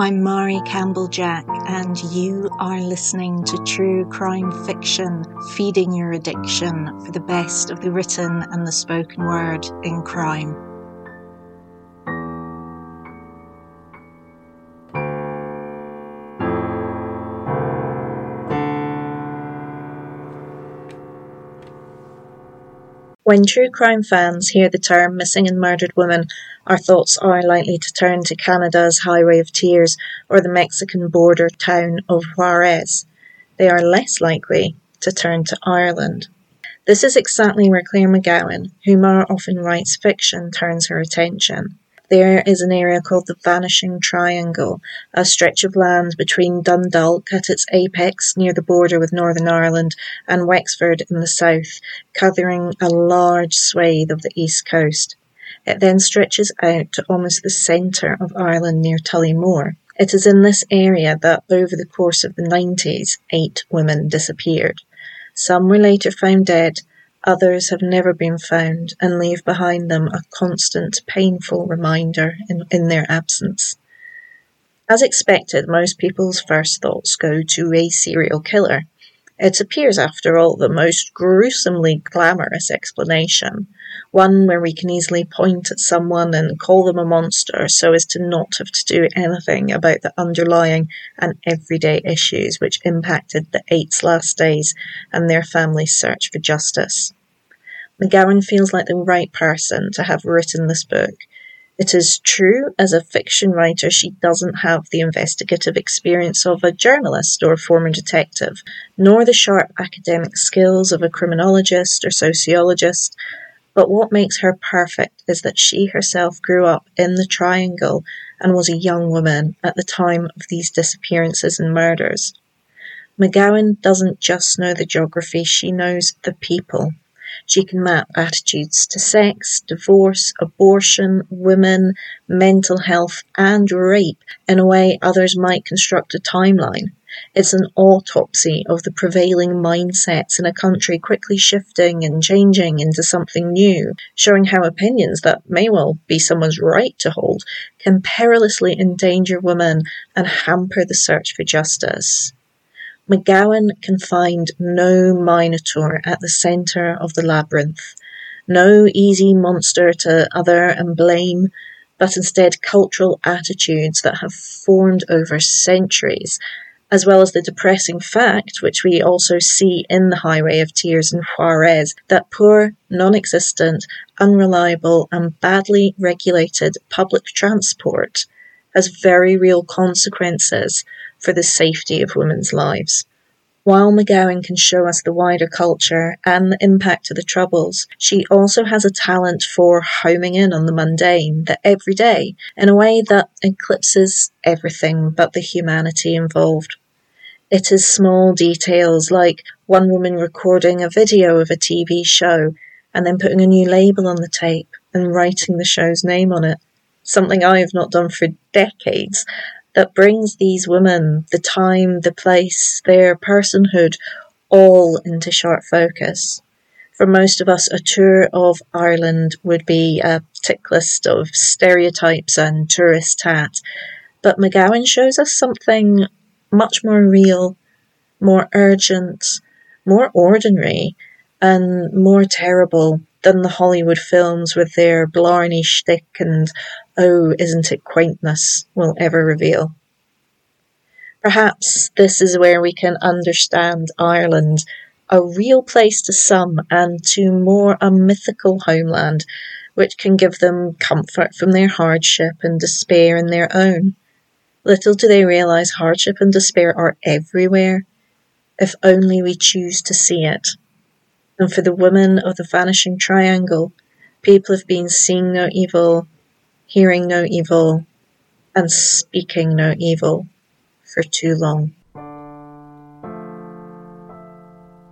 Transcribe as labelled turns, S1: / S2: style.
S1: I'm Mairi Campbell Jack, and you are listening to True Crime Fiction, feeding your addiction for the best of the written and the spoken word in crime. When true crime fans hear the term missing and murdered woman, our thoughts are likely to turn to Canada's Highway of Tears or the Mexican border town of Juarez. They are less likely to turn to Ireland. This is exactly where Claire McGowan, who more often writes fiction, turns her attention. There is an area called the Vanishing Triangle, a stretch of land between Dundalk at its apex near the border with Northern Ireland and Wexford in the south, covering a large swathe of the east coast. It then stretches out to almost the centre of Ireland near Tullamore. It is in this area that, over the course of the 90s, eight women disappeared. Some were later found dead, Others have never been found and leave behind them a constant, painful reminder in, in their absence. As expected, most people's first thoughts go to a serial killer. It appears, after all, the most gruesomely glamorous explanation, one where we can easily point at someone and call them a monster so as to not have to do anything about the underlying and everyday issues which impacted the eight's last days and their family's search for justice. McGowan feels like the right person to have written this book. It is true, as a fiction writer, she doesn't have the investigative experience of a journalist or a former detective, nor the sharp academic skills of a criminologist or sociologist. But what makes her perfect is that she herself grew up in the Triangle and was a young woman at the time of these disappearances and murders. McGowan doesn't just know the geography, she knows the people. She can map attitudes to sex, divorce, abortion, women, mental health, and rape in a way others might construct a timeline. It's an autopsy of the prevailing mindsets in a country quickly shifting and changing into something new, showing how opinions that may well be someone's right to hold can perilously endanger women and hamper the search for justice. McGowan can find no Minotaur at the centre of the labyrinth, no easy monster to other and blame, but instead cultural attitudes that have formed over centuries, as well as the depressing fact, which we also see in the Highway of Tears in Juarez, that poor, non existent, unreliable, and badly regulated public transport has very real consequences for the safety of women's lives. While McGowan can show us the wider culture and the impact of the Troubles, she also has a talent for homing in on the mundane, the everyday, in a way that eclipses everything but the humanity involved. It is small details like one woman recording a video of a TV show and then putting a new label on the tape and writing the show's name on it. Something I have not done for decades that brings these women, the time, the place, their personhood, all into sharp focus. For most of us, a tour of Ireland would be a tick list of stereotypes and tourist tat, but McGowan shows us something much more real, more urgent, more ordinary, and more terrible than the Hollywood films with their blarney shtick and oh, isn't it quaintness will ever reveal. Perhaps this is where we can understand Ireland, a real place to some and to more a mythical homeland, which can give them comfort from their hardship and despair in their own. Little do they realize hardship and despair are everywhere, if only we choose to see it. And for the women of the vanishing triangle, people have been seeing no evil, hearing no evil, and speaking no evil for too long.